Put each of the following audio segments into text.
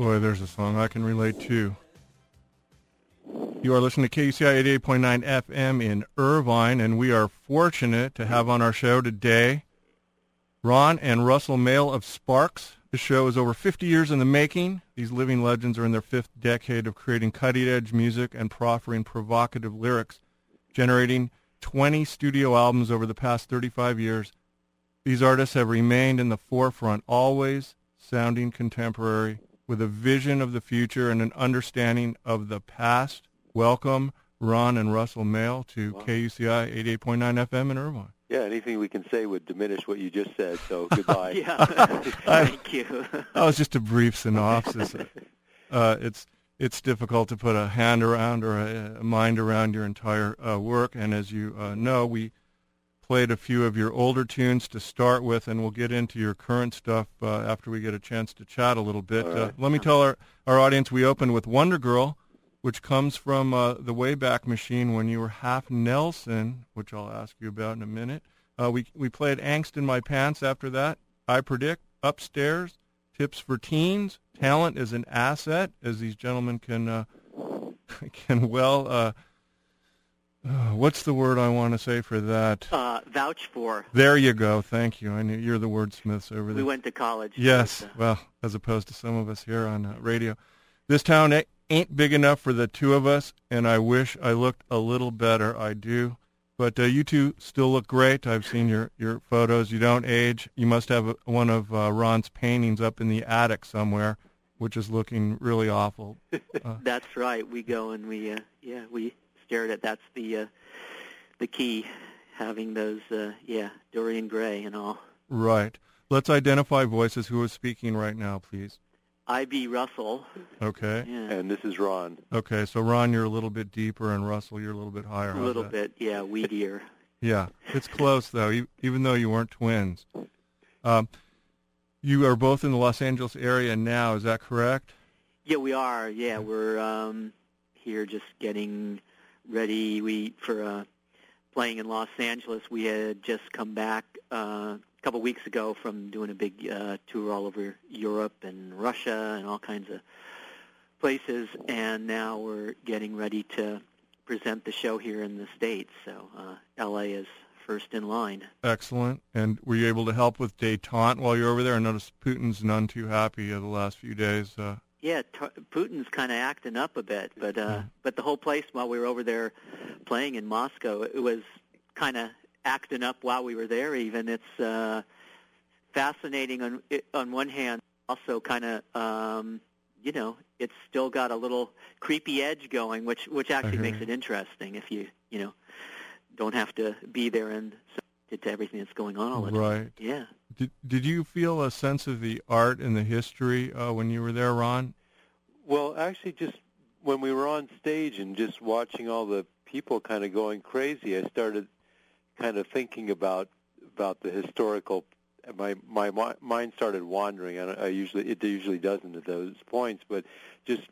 Boy, there's a song I can relate to. You are listening to KUCI 88.9 FM in Irvine, and we are fortunate to have on our show today Ron and Russell Mael of Sparks. The show is over 50 years in the making. These living legends are in their fifth decade of creating cutting-edge music and proffering provocative lyrics, generating 20 studio albums over the past 35 years. These artists have remained in the forefront, always sounding contemporary, with a vision of the future and an understanding of the past. Welcome, Ron and Russell Mael, to wow. KUCI 88.9 FM in Irvine. Yeah, anything we can say would diminish what you just said. So goodbye. yeah, thank you. that was just a brief synopsis. Uh, it's it's difficult to put a hand around or a, a mind around your entire uh, work, and as you uh, know, we played a few of your older tunes to start with, and we'll get into your current stuff uh, after we get a chance to chat a little bit. Uh, let me tell our, our audience we opened with Wonder Girl, which comes from uh, the Wayback Machine when you were half Nelson, which I'll ask you about in a minute. we we played Angst in My Pants after that. I predict Upstairs, tips for teens. Talent is an asset, as these gentlemen can uh, can well. Uh, uh, what's the word I want to say for that? Uh, vouch for. There you go. Thank you. I knew you're the wordsmiths over there. We went to college. Yes. Well, as opposed to some of us here on uh, radio. This town ain't big enough for the two of us, and I wish I looked a little better. I do. But uh, you two still look great. I've seen your, your photos. You don't age. You must have a, one of uh, Ron's paintings up in the attic somewhere, which is looking really awful. Uh, That's right. We go and we, uh, yeah, we stare at. That's the, uh, the key, having those, uh, yeah, Dorian Gray and all. Right. Let's identify voices who are speaking right now, please. I.B. Russell. Okay. Yeah. And this is Ron. Okay, so Ron, you're a little bit deeper, and Russell, you're a little bit higher. A little bit, yeah, weedier. yeah, it's close though, even though you weren't twins. Um, you are both in the Los Angeles area now. Is that correct? Yeah, we are. Yeah, we're um, here just getting ready. We for uh, playing in Los Angeles. We had just come back uh, a couple weeks ago from doing a big uh, tour all over Europe and Russia and all kinds of places, and now we're getting ready to present the show here in the States. So uh, LA is first in line. Excellent. And were you able to help with detente while you're over there? I noticed Putin's none too happy the last few days. Uh, yeah, t- Putin's kind of acting up a bit, but uh, yeah. but the whole place while we were over there playing in Moscow, it was kind of acting up while we were there. Even it's uh, fascinating on on one hand, also kind of um, you know it's still got a little creepy edge going, which which actually makes it interesting if you you know don't have to be there and subjected to everything that's going on all the time. Right. Yeah. Did Did you feel a sense of the art and the history uh, when you were there, Ron? Well, actually, just when we were on stage and just watching all the people kind of going crazy, I started kind of thinking about about the historical. My my mind started wandering. I, I usually it usually doesn't at those points, but just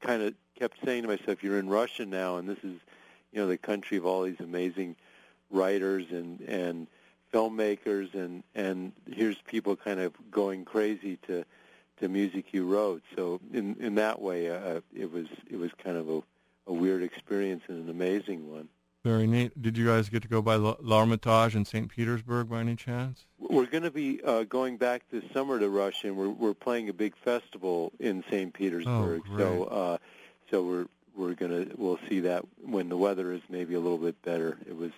kind of kept saying to myself, "You're in Russia now, and this is, you know, the country of all these amazing writers and and filmmakers, and and here's people kind of going crazy to to music you wrote. So in in that way, uh, it was it was kind of a, a weird experience and an amazing one. Very neat. Did you guys get to go by L'Ermitage in St. Petersburg by any chance? We're going to be uh, going back this summer to Russia, and we're we're playing a big festival in St. Petersburg. Oh, so uh, so we're we're gonna we'll see that when the weather is maybe a little bit better. It was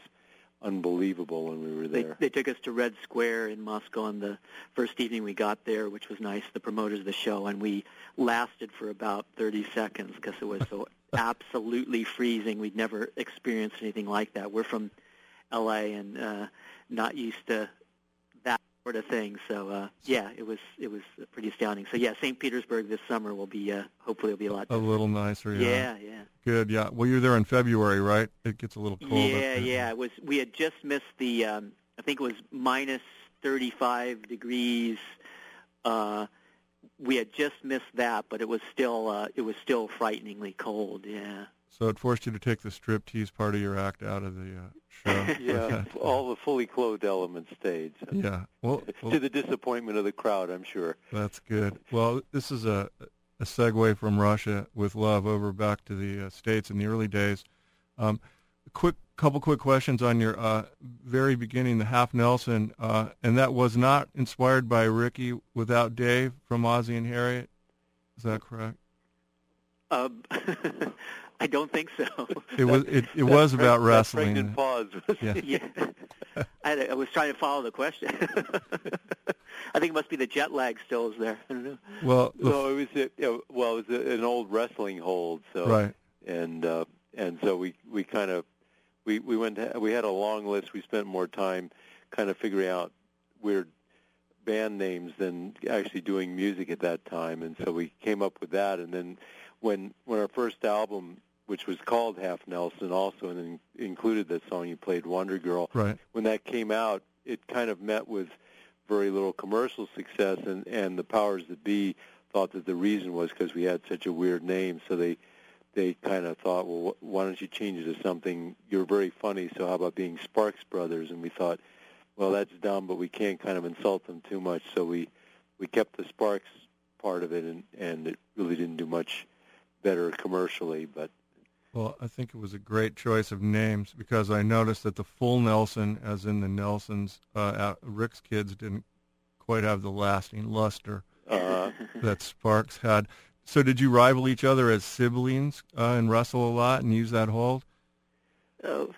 unbelievable when we were there. They, they took us to Red Square in Moscow on the first evening we got there, which was nice. The promoters of the show, and we lasted for about 30 seconds because it was so absolutely freezing. We'd never experienced anything like that. We're from L.A. and uh, not used to sort of thing. So uh, yeah, it was it was pretty astounding. So yeah, St. Petersburg this summer will be uh, hopefully will be a lot. Different. A little nicer. Yeah. Yeah, yeah. Good. Yeah. Well, you're there in February, right? It gets a little cold. Yeah, yeah. It was. We had just missed the. Um, I think it was minus 35 degrees. Uh, we had just missed that, but it was still uh, it was still frighteningly cold. Yeah. So it forced you to take the striptease part of your act out of the uh, show. yeah, all the fully clothed elements stayed. So. Yeah. Well, well, to the disappointment of the crowd, I'm sure. That's good. Well, this is a a segue from Russia with love over back to the uh, states in the early days. Um, quick couple quick questions on your uh, very beginning, the half Nelson, uh, and that was not inspired by Ricky without Dave from Ozzie and Harriet. Is that correct? Uh, I don't think so. It was it, it was about wrestling. Pregnant pause. Yeah. yeah. I, I was trying to follow the question. I think it must be the jet lag still is there. I don't know. Well, the, no, it was a, you know, well, it was a, an old wrestling hold. So right. and uh, and so we we kind of we we went to, we had a long list. We spent more time kind of figuring out weird band names than actually doing music at that time, and so we came up with that. And then when when our first album, which was called Half Nelson, also and then included that song you played, Wonder Girl, right. when that came out, it kind of met with very little commercial success, and and the powers that be thought that the reason was because we had such a weird name, so they they kind of thought, well, wh- why don't you change it to something? You're very funny, so how about being Sparks Brothers? And we thought, well, that's dumb, but we can't kind of insult them too much, so we we kept the Sparks part of it, and and it really didn't do much better commercially, but Well, I think it was a great choice of names because I noticed that the full Nelson, as in the Nelsons, uh, at Rick's kids didn't quite have the lasting luster uh, that Sparks had. So did you rival each other as siblings uh, and wrestle a lot and use that hold? Oh,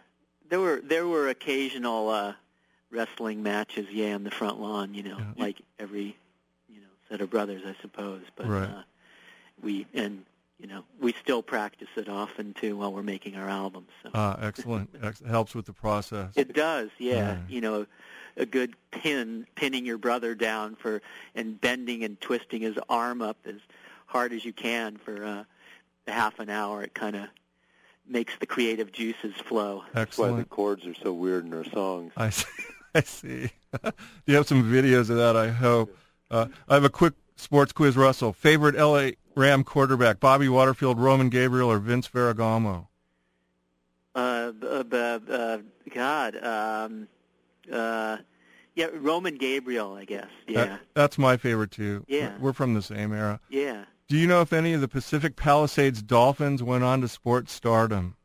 there were there were occasional uh, wrestling matches, yeah, on the front lawn. You know, Yeah. like every you know set of brothers, I suppose. But Right. uh, we and you know we still practice it often too while we're making our albums. So Ah, excellent. Ex- helps with the process. it does, yeah. Right. You know, a good pin pinning your brother down for and bending and twisting his arm up as hard as you can for uh, a half an hour. It kind of makes the creative juices flow. that's why the chords are so weird in our songs. I see. I see. you have some videos of that, I hope. Uh, I have a quick sports quiz, Russell. Favorite L.A. Ram quarterback, Bobby Waterfield, Roman Gabriel, or Vince Ferragamo? Uh, b- b- uh, God, um, uh, yeah, Roman Gabriel, I guess. Yeah, That- that's my favorite, too. Yeah. We're from the same era. yeah. Do you know if any of the Pacific Palisades Dolphins went on to sports stardom?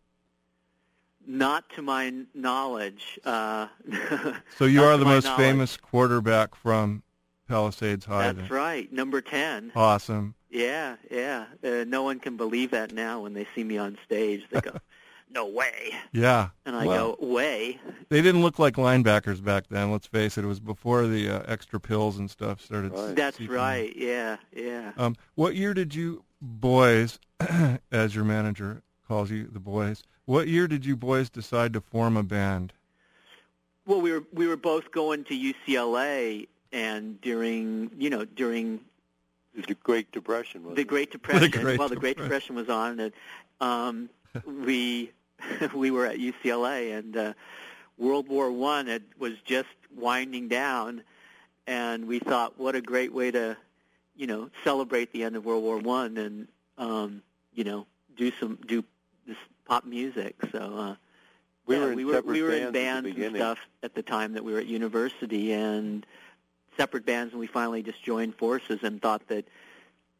Not to my knowledge. Uh, So you are the most knowledge. famous quarterback from Palisades High. That's right, number ten. Awesome. Yeah, yeah. Uh, no one can believe that now when they see me on stage. They go, "No way," Yeah. and I Well, go, "Way." They didn't look like linebackers back then. Let's face it; it was before the uh, extra pills and stuff started. Right. That's seeping in. right. Yeah, yeah. Um, what year did you boys, as your manager calls you, the boys? What year did you boys decide to form a band? Well, we were we were both going to UCLA, and during you know during The Great Depression was the Great Depression. Great well, the Great Depression. Depression was on, and um, we we were at UCLA, and uh, World War One had was just winding down, and we thought, what a great way to, you know, celebrate the end of World War One, and um, you know, do some do this pop music. So. Uh, We yeah, were we were we were in bands and stuff at the time that we were at university and separate bands and we finally just joined forces and thought that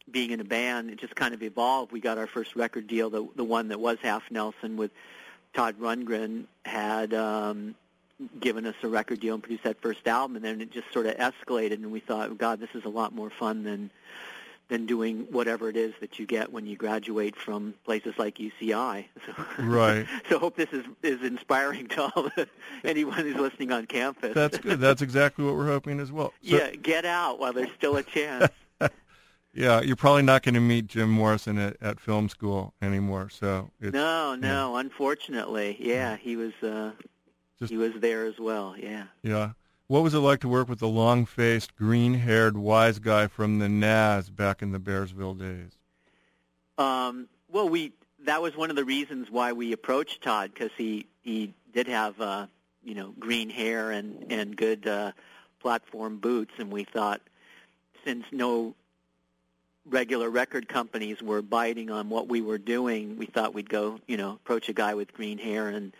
being in a band it just kind of evolved. We got our first record deal, the the one that was Half Nelson with Todd Rundgren had um given us a record deal and produced that first album and then it just sort of escalated and we thought, God, this is a lot more fun than than doing whatever it is that you get when you graduate from places like UCI. So, Right. so hope this is is inspiring to all the, anyone who's listening on campus. That's good. That's exactly what we're hoping as well. So, yeah, get out while there's still a chance. yeah, you're probably not going to meet Jim Morrison at, at film school anymore. So it's, no, no, unfortunately, yeah, he was uh, Just- he was there as well. Yeah. yeah. What was it like to work with the long-faced, green-haired, wise guy from the Nazz back in the Bearsville days? Um, well, we that was one of the reasons why we approached Todd because he he did have uh, you know green hair and and good uh, platform boots, and we thought since no regular record companies were biting on what we were doing, we thought we'd go you know approach a guy with green hair and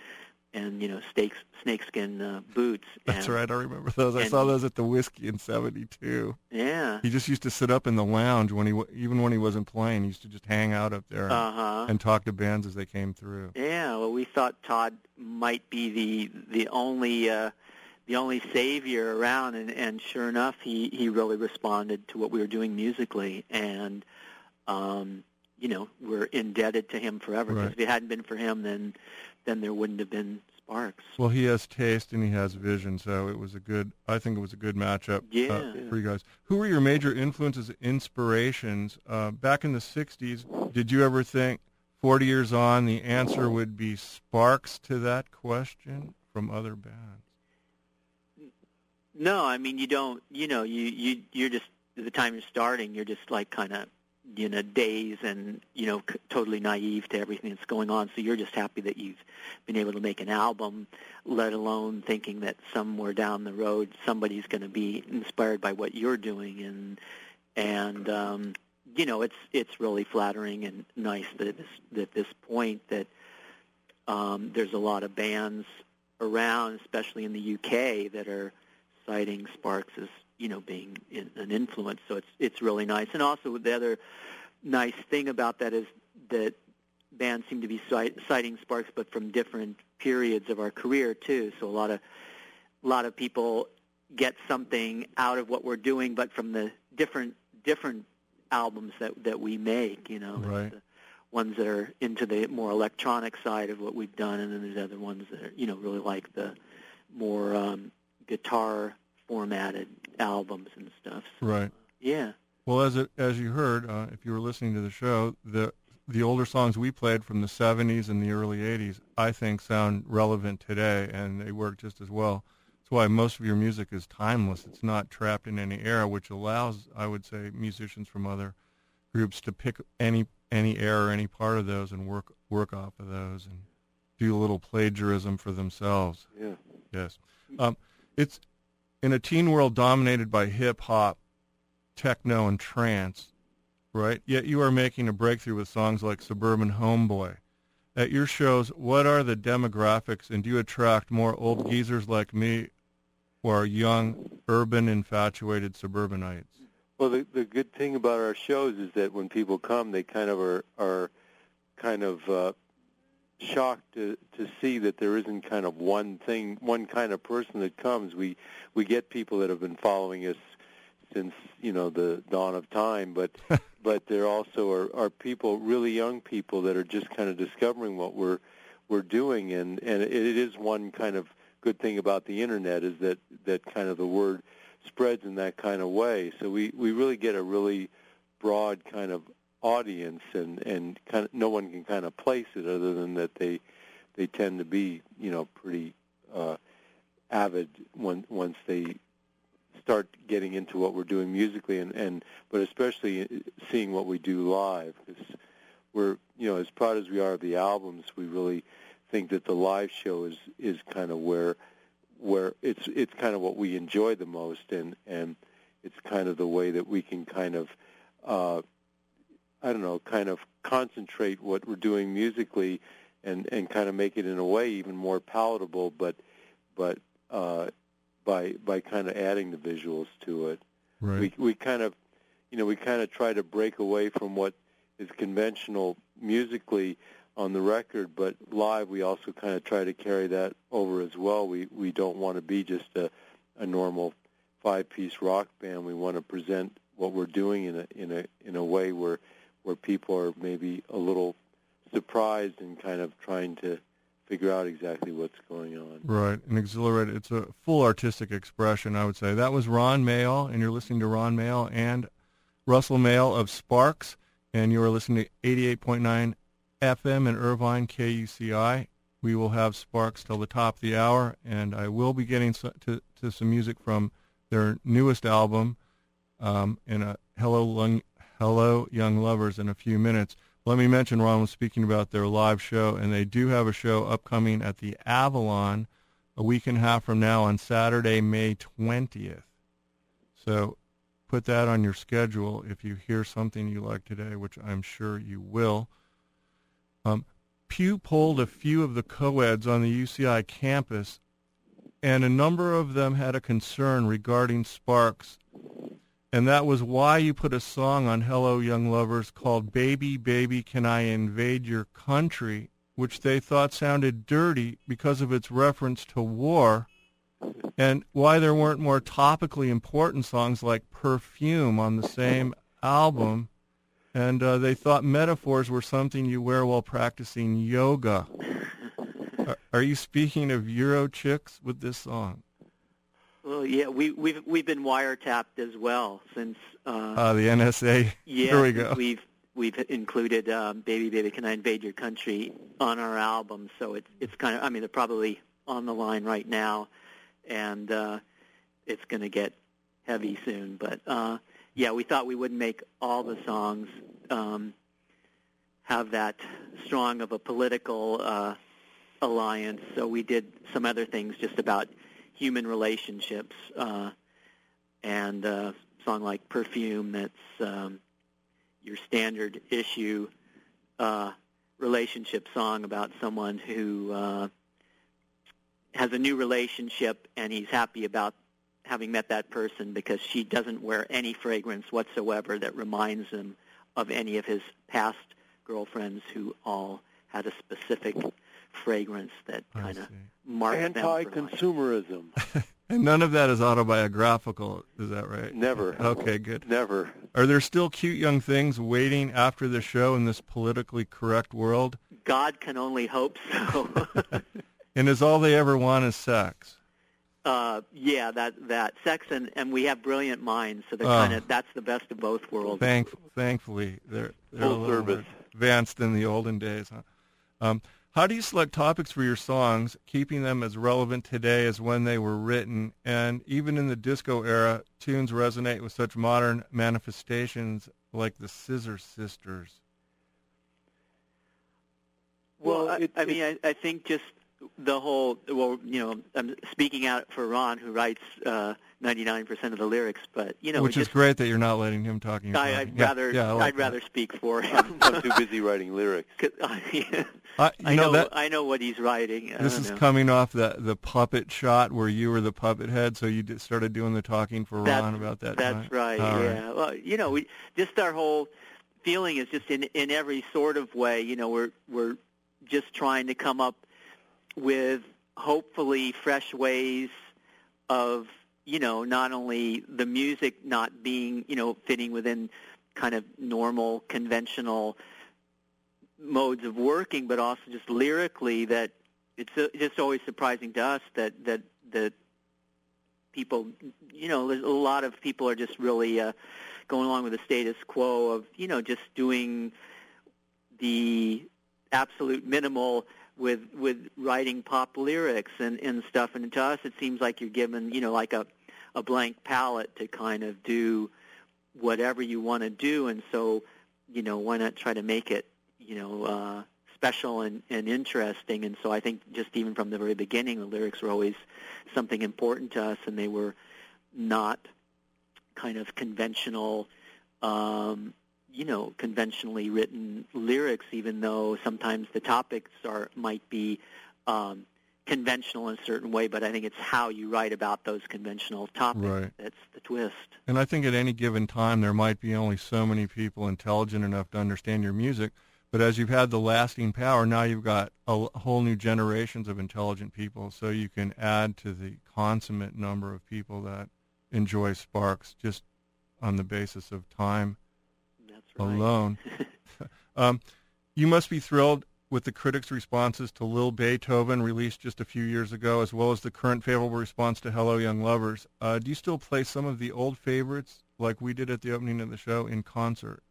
and you know snakes snakeskin uh, boots. That's and, right. I remember those. I saw those at the Whisky in '72. Yeah. He just used to sit up in the lounge when he even when he wasn't playing. He used to just hang out up there uh-huh. and, and talk to bands as they came through. Yeah. Well, we thought Todd might be the the only. Uh, the only savior around and, and sure enough he, he really responded to what we were doing musically and um you know we're indebted to him forever because Right. if it hadn't been for him then then there wouldn't have been sparks Well, he has taste and he has vision, so it was a good. I think it was a good matchup uh, Yeah. for you guys. Who were your major influences, inspirations uh, back in the '60s? Did you ever think, 40 years on, the answer would be sparks to that question from other bands? no i mean you don't you know you you you're just at the time you're starting you're just like kind of you know days and you know c- totally naive to everything that's going on. So you're just happy that you've been able to make an album let alone thinking that somewhere down the road somebody's going to be inspired by what you're doing. And and um you know it's it's really flattering and nice that at this that this point that um there's a lot of bands around especially in the UK that are citing Sparks as you know being in, an influence. So it's it's really nice. And also the other nice thing about that is that bands seem to be cite, citing Sparks, but from different periods of our career too. So a lot of a lot of people get something out of what we're doing, but from the different different albums that that we make. You know, Right. the ones that are into the more electronic side of what we've done, and then there's other ones that are you know really like the more um, guitar formatted albums and stuff. So, Right. Yeah. Well, as it, as you heard, uh, if you were listening to the show, the the older songs we played from the 70s and the early 80s, I think, sound relevant today, and they work just as well. That's why most of your music is timeless. It's not trapped in any era, which allows, I would say, musicians from other groups to pick any any era, or any part of those, and work work off of those, and do a little plagiarism for themselves. Yeah. Yes. Um, it's in a teen world dominated by hip hop, techno, and trance, right? Yet you are making a breakthrough with songs like Suburban Homeboy. At your shows, what are the demographics, and do you attract more old geezers like me or young, urban, infatuated suburbanites? Well, the the good thing about our shows is that when people come, they kind of are are kind of uh, shocked to to see that there isn't kind of one thing, one kind of person that comes. We we get people that have been following us since you know the dawn of time, but but there also are are people, really young people, that are just kind of discovering what we're we're doing, and and it is one kind of good thing about the internet is that that kind of the word spreads in that kind of way. So we we really get a really broad kind of audience, and and kind of no one can kind of place it other than that they they tend to be you know pretty uh, avid when once they start getting into what we're doing musically, and and but especially seeing what we do live because we're you know as proud as we are of the albums, we really think that the live show is is kind of where where it's it's kind of what we enjoy the most and and it's kind of the way that we can kind of uh I don't know kind of concentrate what we're doing musically and and kind of make it in a way even more palatable but but uh by by kind of adding the visuals to it. Right. we we kind of you know we kind of try to break away from what is conventional musically on the record but live we also kind of try to carry that over as well. We we don't want to be just a a normal five piece rock band. We want to present what we're doing in a in a in a way where where people are maybe a little surprised and kind of trying to figure out exactly what's going on Right, and exhilarated. It's a full artistic expression, I would say. That was Ron Mael, and you're listening to Ron Mael and Russell Mael of Sparks, and you are listening to 88.9 FM in Irvine, KUCI. We will have Sparks till the top of the hour, and I will be getting to, to some music from their newest album, um, in a Hello, Lung, Hello Young Lovers in a few minutes. Let me mention Ron was speaking about their live show, and they do have a show upcoming at the Avalon a week and a half from now on Saturday, May 20th. So put that on your schedule if you hear something you like today, which I'm sure you will. Um, Pew polled a few of the co-eds on the UCI campus, and a number of them had a concern regarding Sparks, and that was why you put a song on Hello Young Lovers called Baby, Baby, Can I Invade Your Country, which they thought sounded dirty because of its reference to war and why there weren't more topically important songs like Perfume on the same album. And uh, they thought metaphors were something you wear while practicing yoga. are, are you speaking of Euro chicks with this song? Well, yeah, we, we've we've been wiretapped as well since uh, uh, the NSA. Yeah, Here we go. We've we've included um, "Baby Baby Can I Invade Your Country" on our album, so it's it's kind of I mean they're probably on the line right now and uh, it's going to get heavy soon. But uh, yeah, we thought we wouldn't make all the songs um, have that strong of a political uh, alliance, so we did some other things just about human relationships, uh, and a song like "Perfume" that's um, your standard issue uh, relationship song about someone who uh, has a new relationship and he's happy about having met that person because she doesn't wear any fragrance whatsoever that reminds him of any of his past girlfriends who all had a specific fragrance that kind of marked Anti-consumerism. and none of that is autobiographical, is that right? Never. Okay, good. Never. Are there still cute young things waiting after the show in this politically correct world? God can only hope so. And is all they ever want is sex? Uh, yeah, that that sex and and we have brilliant minds, so they're kind of that's the best of both worlds. Thank, thankfully, they're, they're Full a little service. more advanced than the olden days. Huh? Um, how do you select topics for your songs, keeping them as relevant today as when they were written? And even in the disco era, tunes resonate with such modern manifestations like the Scissor Sisters. Well, Well, I, it- I mean, I, I think just the whole well, you know, I'm speaking out for Ron, who writes uh, 99% of the lyrics, but you know, Which it is just, great that you're not letting him talking. I, i'd it. Yeah, rather yeah, I like I'd that. rather speak for him. I'm too busy writing lyrics. 'Cause I, I, you I know, know that I know what he's writing. I this is know. coming off the the puppet shot where you were the puppet head, so you did, started doing the talking for That's- Ron about that. That's time? right. All yeah. Well, you know, we just our whole feeling is just in in every sort of way. You know, we're we're just trying to come up with hopefully fresh ways of you know not only the music not being you know fitting within kind of normal conventional modes of working, but also just lyrically that it's uh, just always surprising to us that that that people, you know, a lot of people are just really uh, going along with the status quo of, you know, just doing the absolute minimal with with writing pop lyrics and and stuff. And to us, it seems like you're given, you know, like a a blank palette to kind of do whatever you want to do. And so, you know, why not try to make it, you know, uh, special and, and interesting? And so I think just even from the very beginning, the lyrics were always something important to us, and they were not kind of conventional, um, you know, conventionally written lyrics, even though sometimes the topics are might be um, conventional in a certain way. But I think it's how you write about those conventional topics Right. that's the twist. And I think at any given time there might be only so many people intelligent enough to understand your music. But as you've had the lasting power, now you've got a whole new generations of intelligent people. So you can add to the consummate number of people that enjoy Sparks just on the basis of time. Alone. um, you must be thrilled with the critics' responses to Lil Beethoven, released just a few years ago, as well as the current favorable response to Hello Young Lovers. Uh, do you still play some of the old favorites, like we did at the opening of the show, in concert?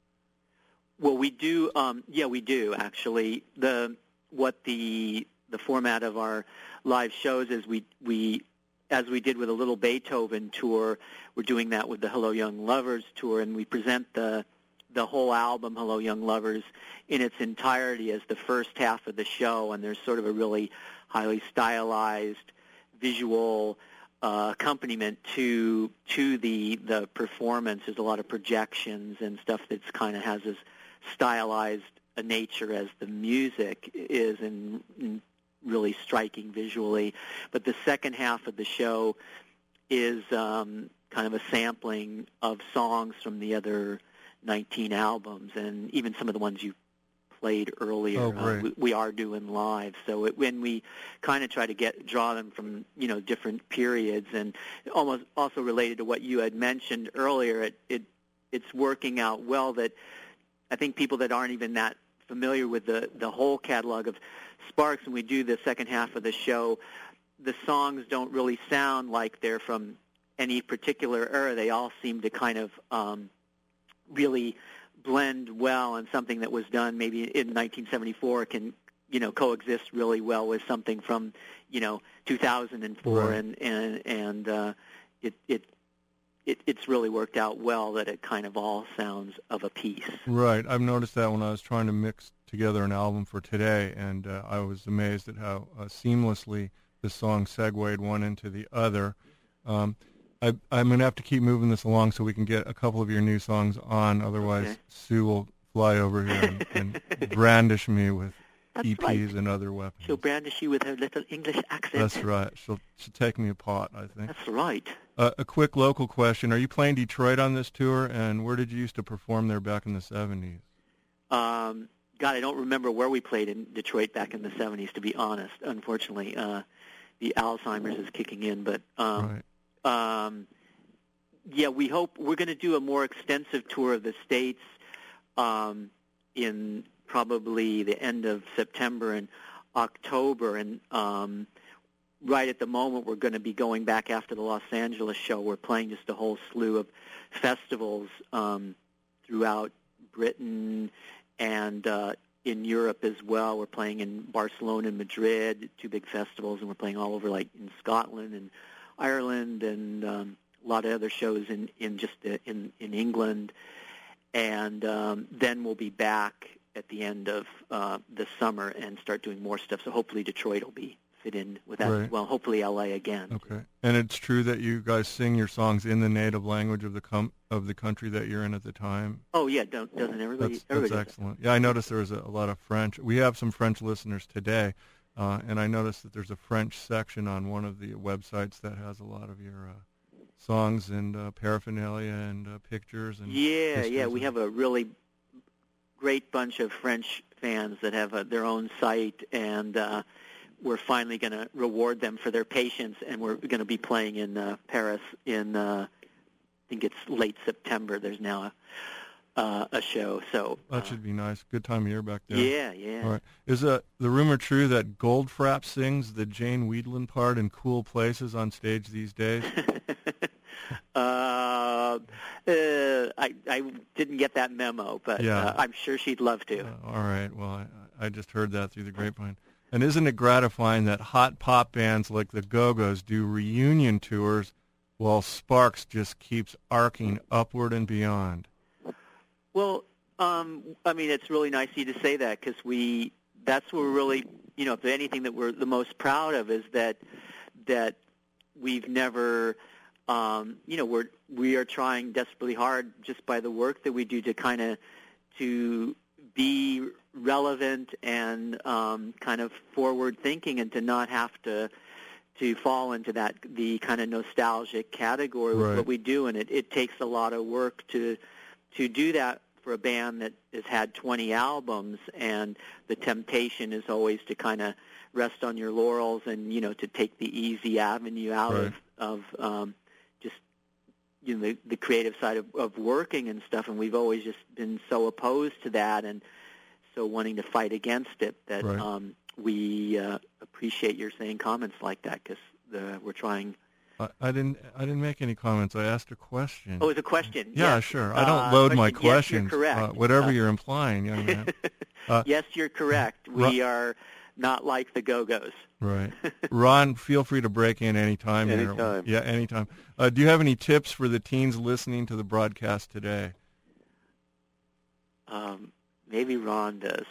Well, we do. Um, yeah, we do actually. The what the the format of our live shows is we we as we did with a little Beethoven tour, we're doing that with the Hello Young Lovers tour, and we present the the whole album Hello Young Lovers in its entirety as the first half of the show, and there's sort of a really highly stylized visual uh, accompaniment to to the the performance. There's a lot of projections and stuff that's kind of has this stylized a nature as the music is and, and really striking visually. But the second half of the show is um, kind of a sampling of songs from the other 19 albums and even some of the ones you played earlier. Oh. Uh, we, we are doing live, so it, when we kind of try to get draw them from you know different periods and almost also related to what you had mentioned earlier, it, it it's working out well. That I think people that aren't even that familiar with the the whole catalog of Sparks, and we do the second half of the show, the songs don't really sound like they're from any particular era. They all seem to kind of um, really blend well, and something that was done maybe in 1974 can you know coexist really well with something from you know 2004, Right. and and and uh, it it. It, it's really worked out well that it kind of all sounds of a piece. Right. I've noticed that when I was trying to mix together an album for today, and uh, I was amazed at how uh, seamlessly the song segued one into the other. Um, I, I'm going to have to keep moving this along so we can get a couple of your new songs on. Otherwise, Okay. Sue will fly over here and, and brandish me with That's EPs right. and other weapons. She'll brandish you with her little English accent. That's right. She'll, she'll take me apart, I think. That's right. Uh, a quick local question. Are you playing Detroit on this tour, and where did you used to perform there back in the 70s? Um, God, I don't remember where we played in Detroit back in the 70s, to be honest. Unfortunately, uh, the Alzheimer's is kicking in. But um, right. Um, yeah, we hope we're going to do a more extensive tour of the states um, in probably the end of September and October, and um, right at the moment we're going to be going back after the Los Angeles show. We're playing just a whole slew of festivals um, throughout Britain and uh, in Europe as well. We're playing in Barcelona and Madrid, two big festivals, and we're playing all over, like in Scotland and Ireland, and um, a lot of other shows in in just uh, in in England. And um, then we'll be back at the end of uh, the summer and start doing more stuff. So hopefully Detroit will be fit in with that Right. well. Hopefully LA again. Okay. And it's true that you guys sing your songs in the native language of the com- of the country that you're in at the time. Oh yeah, don't, doesn't everybody? That's, that's everybody does that. excellent. Yeah, I noticed there was a, a lot of French. We have some French listeners today, uh, and I noticed that there's a French section on one of the websites that has a lot of your uh, songs and uh, paraphernalia and uh, pictures and Yeah, yeah, we have a really great bunch of French fans that have uh their own site, and uh, we're finally going to reward them for their patience, and we're going to be playing in uh, Paris in uh, I think it's late September. There's now a, uh, a show, so uh, That should be nice. Good time of year back there. yeah, yeah. All right. Is uh, the rumor true that Goldfrapp sings the Jane Wiedlin part in Cool Places on stage these days? uh, uh, I I didn't get that memo, but Yeah. uh, I'm sure she'd love to. Uh, all right. Well, I, I just heard that through the grapevine. And isn't it gratifying that hot pop bands like the Go-Go's do reunion tours while Sparks just keeps arcing upward and beyond? Well, um, I mean, it's really nice of you to say that because we, that's what we're really, you know, if anything that we're the most proud of is that, that we've never, um, you know, we're, we are trying desperately hard just by the work that we do to kind of, to be relevant and um, kind of forward thinking and to not have to, to fall into that, the kind of nostalgic category with what we do. And it, it takes a lot of work to, to do that for a band that has had 20 albums and the temptation is always to kind of rest on your laurels and you know to take the easy avenue out Right. of of um just you know the, the creative side of, of working and stuff and we've always just been so opposed to that and so wanting to fight against it that Right. um we uh, appreciate your saying comments like that because we're trying I, I didn't. I didn't make any comments. I asked a question. oh it was a question yeah, Yes. sure. I don't Uh, load my question, yes, you're questions. correct. Uh, whatever Uh, you're implying, young man. Uh, yes, you're correct. We are not like the Go-Go's. Right. Ron, feel free to break in anytime. here. Anytime. Yeah, anytime. Uh, do you have any tips for the teens listening to the broadcast today? Um, maybe Ron does.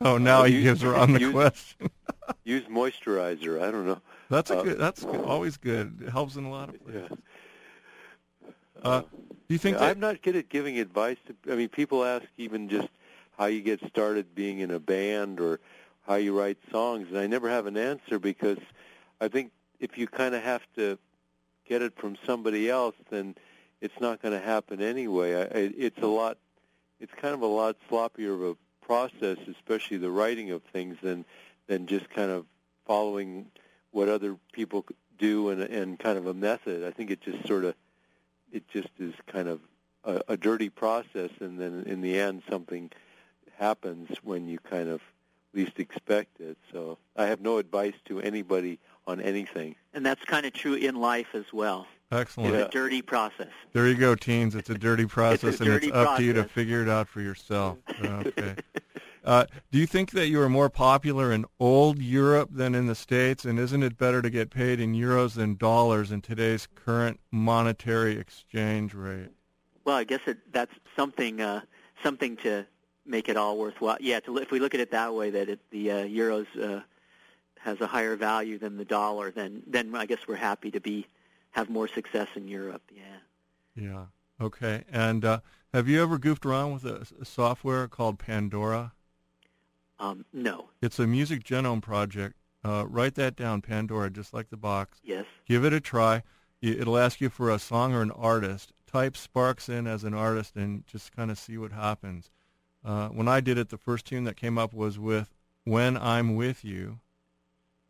Oh, now Uh, he you- gives Ron the you- question. Use moisturizer. I don't know. That's a uh, good. That's good. always good. It helps in a lot of Yeah. Uh, do you think Yeah, that? I'm not good at giving advice. To, I mean, people ask even just how you get started being in a band or how you write songs, and I never have an answer because I think if you kind of have to get it from somebody else, then it's not going to happen anyway. I, it's a lot. It's kind of a lot sloppier of a process, especially the writing of things, than than just kind of following what other people do and and kind of a method. I think it just sort of it just is kind of a, a dirty process, and then in the end, something happens when you kind of least expect it. So I have no advice to anybody on anything. And that's kind of true in life as well. Excellent. It's a dirty process. There you go, teens. It's a dirty process, it's a and dirty it's up to you to figure it out for yourself. Okay. uh, do you think that you are more popular in old Europe than in the States? And isn't it better to get paid in euros than dollars in today's current monetary exchange rate? Well, I guess it, that's something uh, something to make it all worthwhile. Yeah, to, if we look at it that way, that it, the uh, euros uh, has a higher value than the dollar, then then I guess we're happy to be have more success in Europe. Yeah. Yeah. Okay. And uh, have you ever goofed around with a, a software called Pandora? Um, no. It's a music genome project. Uh, write that down, Pandora, just like the box. Yes. Give it a try. It'll ask you for a song or an artist. Type Sparks in as an artist and just kind of see what happens. Uh, when I did it, the first tune that came up was with When I'm With You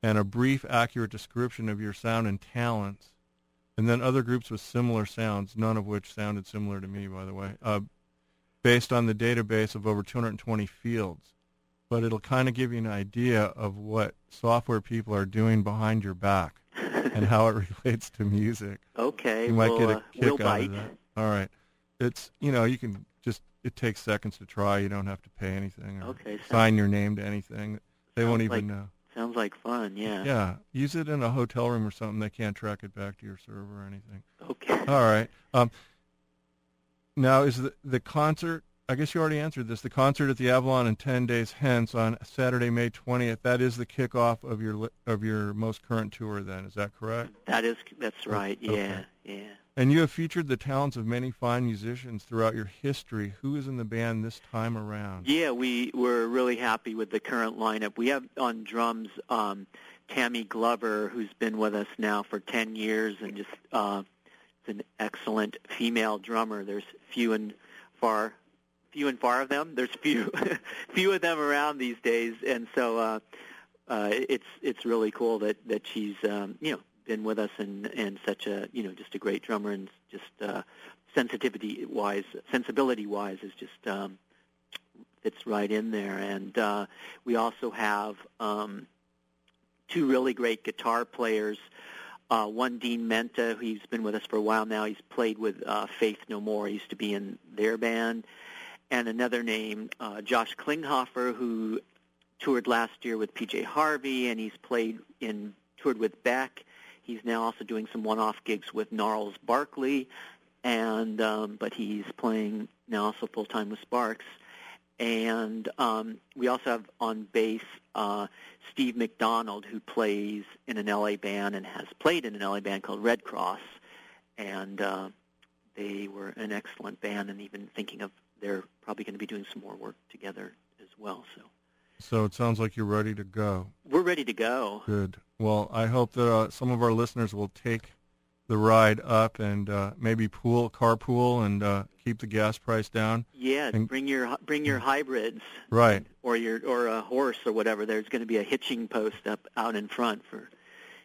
and a brief, accurate description of your sound and talents. And then other groups with similar sounds, none of which sounded similar to me, by the way, uh, based on the database of over 220 fields. But it'll kind of give you an idea of what software people are doing behind your back and how it relates to music. Okay. You might we'll, get a uh, kick we'll out bite. of that. All right. It's, you know, you can just, it takes seconds to try. You don't have to pay anything or Okay. Sign your name to anything. They won't even like- know. Sounds like fun. Yeah. Yeah. Use it in a hotel room or something. They can't track it back to your server or anything. Okay. All right. Um, now, is the, the concert, I guess you already answered this, the concert at the Avalon in 10 days hence on Saturday, May 20th, that is the kickoff of your of your most current tour then, is that correct? That is that's right. okay. Yeah. Yeah. And you have featured the talents of many fine musicians throughout your history. Who is in the band this time around? Yeah, we were really happy with the current lineup. We have on drums um, Tammy Glover, who's been with us now for 10 years and just uh, is an excellent female drummer. There's few and far few and far of them. There's few few of them around these days, and so uh, uh, it's it's really cool that that she's um, you know been with us and and such a you know just a great drummer and just uh, sensitivity wise sensibility wise is just um, fits right in there. And uh, we also have um, two really great guitar players. Uh, one, Dean Menta, he's been with us for a while now. He's played with uh, Faith No More. He used to be in their band. And another name, uh, Josh Klinghoffer, who toured last year with PJ Harvey, and he's played in toured with Beck. He's now also doing some one-off gigs with Gnarls Barkley, and um, but he's playing now also full-time with Sparks. And um, we also have on bass uh, Steve McDonald, who plays in an LA band and has played in an LA band called Redd Kross. And uh, they were an excellent band, and even thinking of they're probably going to be doing some more work together as well. So So it sounds like you're ready to go. we're ready to go. Good. Well, I hope that uh, some of our listeners will take the ride up and uh, maybe pool, carpool, and uh, keep the gas price down. Yeah, And- bring your bring your hybrids Right. or your or a horse or whatever. There's going to be a hitching post up out in front for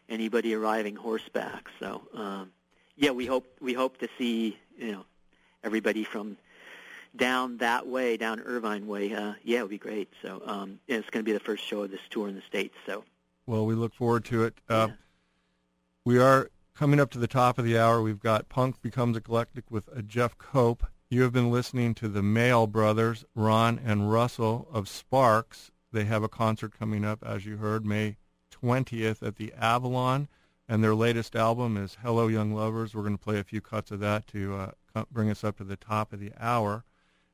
anybody arriving horseback. So um, yeah, we hope we hope to see you know everybody from down that way, down Irvine way. Uh, yeah, it would be great. So um, it's going to be the first show of this tour in the states. So Well, we look forward to it. Uh, Yeah. We are coming up to the top of the hour. We've got Punk Becomes Eclectic with uh, Jeff Cope. You have been listening to the Mael brothers, Ron and Russell of Sparks. They have a concert coming up, as you heard, May 20th at the Avalon. And their latest album is Hello Young Lovers. We're going to play a few cuts of that to uh, bring us up to the top of the hour.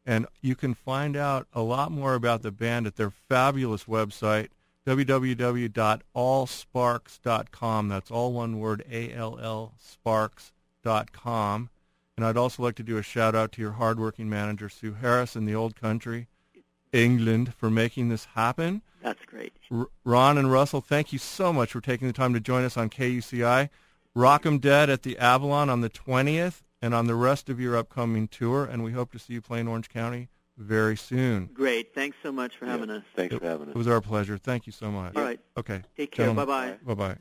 And you can find out a lot more about the band at their fabulous website, www.allsparks.com. That's all one word, A-L-L sparks.com. And I'd also like to do a shout out to your hardworking manager, Sue Harris in the old country. England for making this happen. That's great. R- Ron and Russell, thank you so much for taking the time to join us on KUCI. Rock 'em Dead at the Avalon on the 20th and on the rest of your upcoming tour, and we hope to see you play in Orange County very soon. Great. Thanks so much for having Yeah. us. Thanks for having us. It was our pleasure. Thank you so much. All right. Okay. Take care. Bye-bye. Bye-bye.